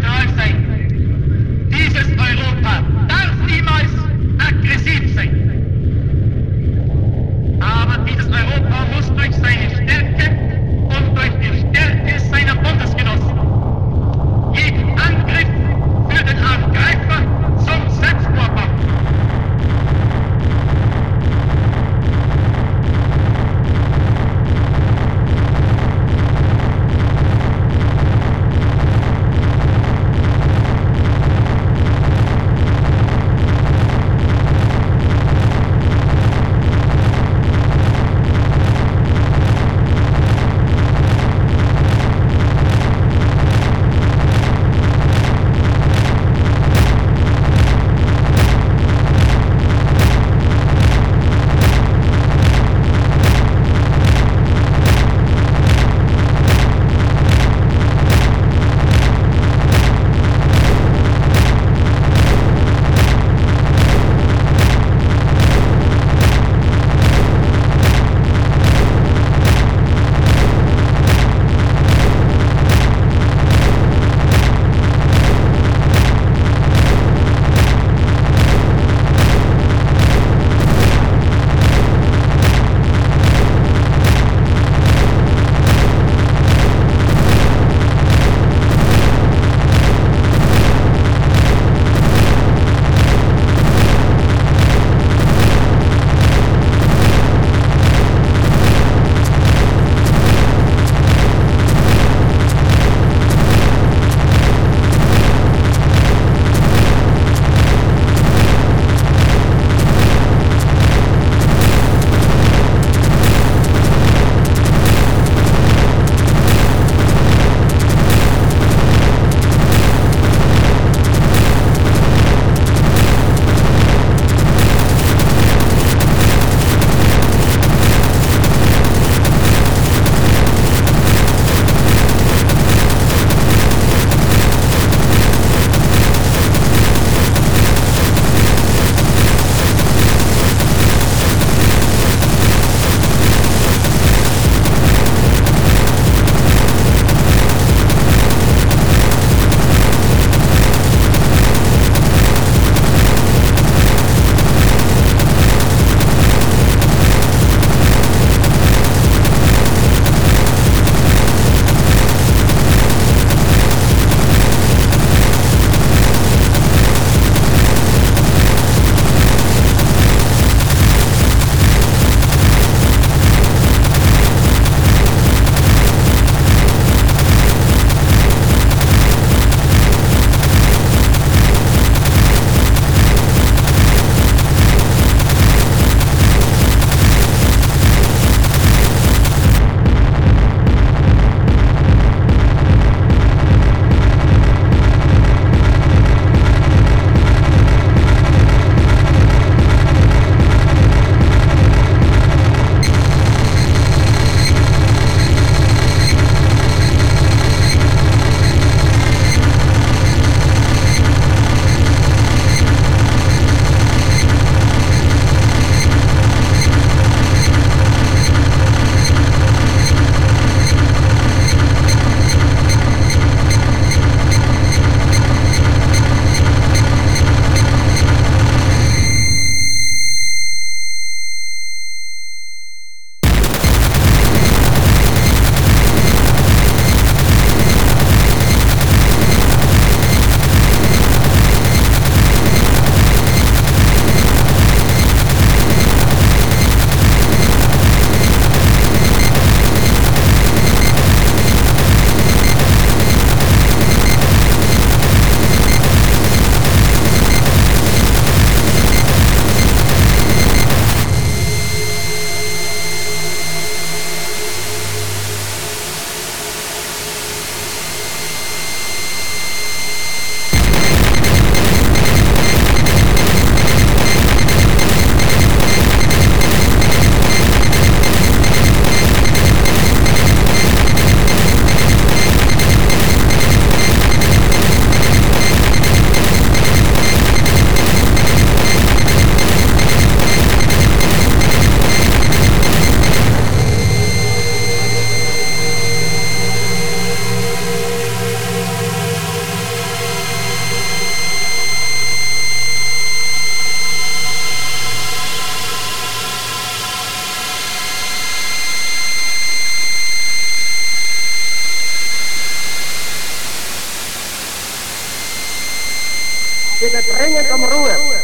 Drive like کریں گے کمرا ہے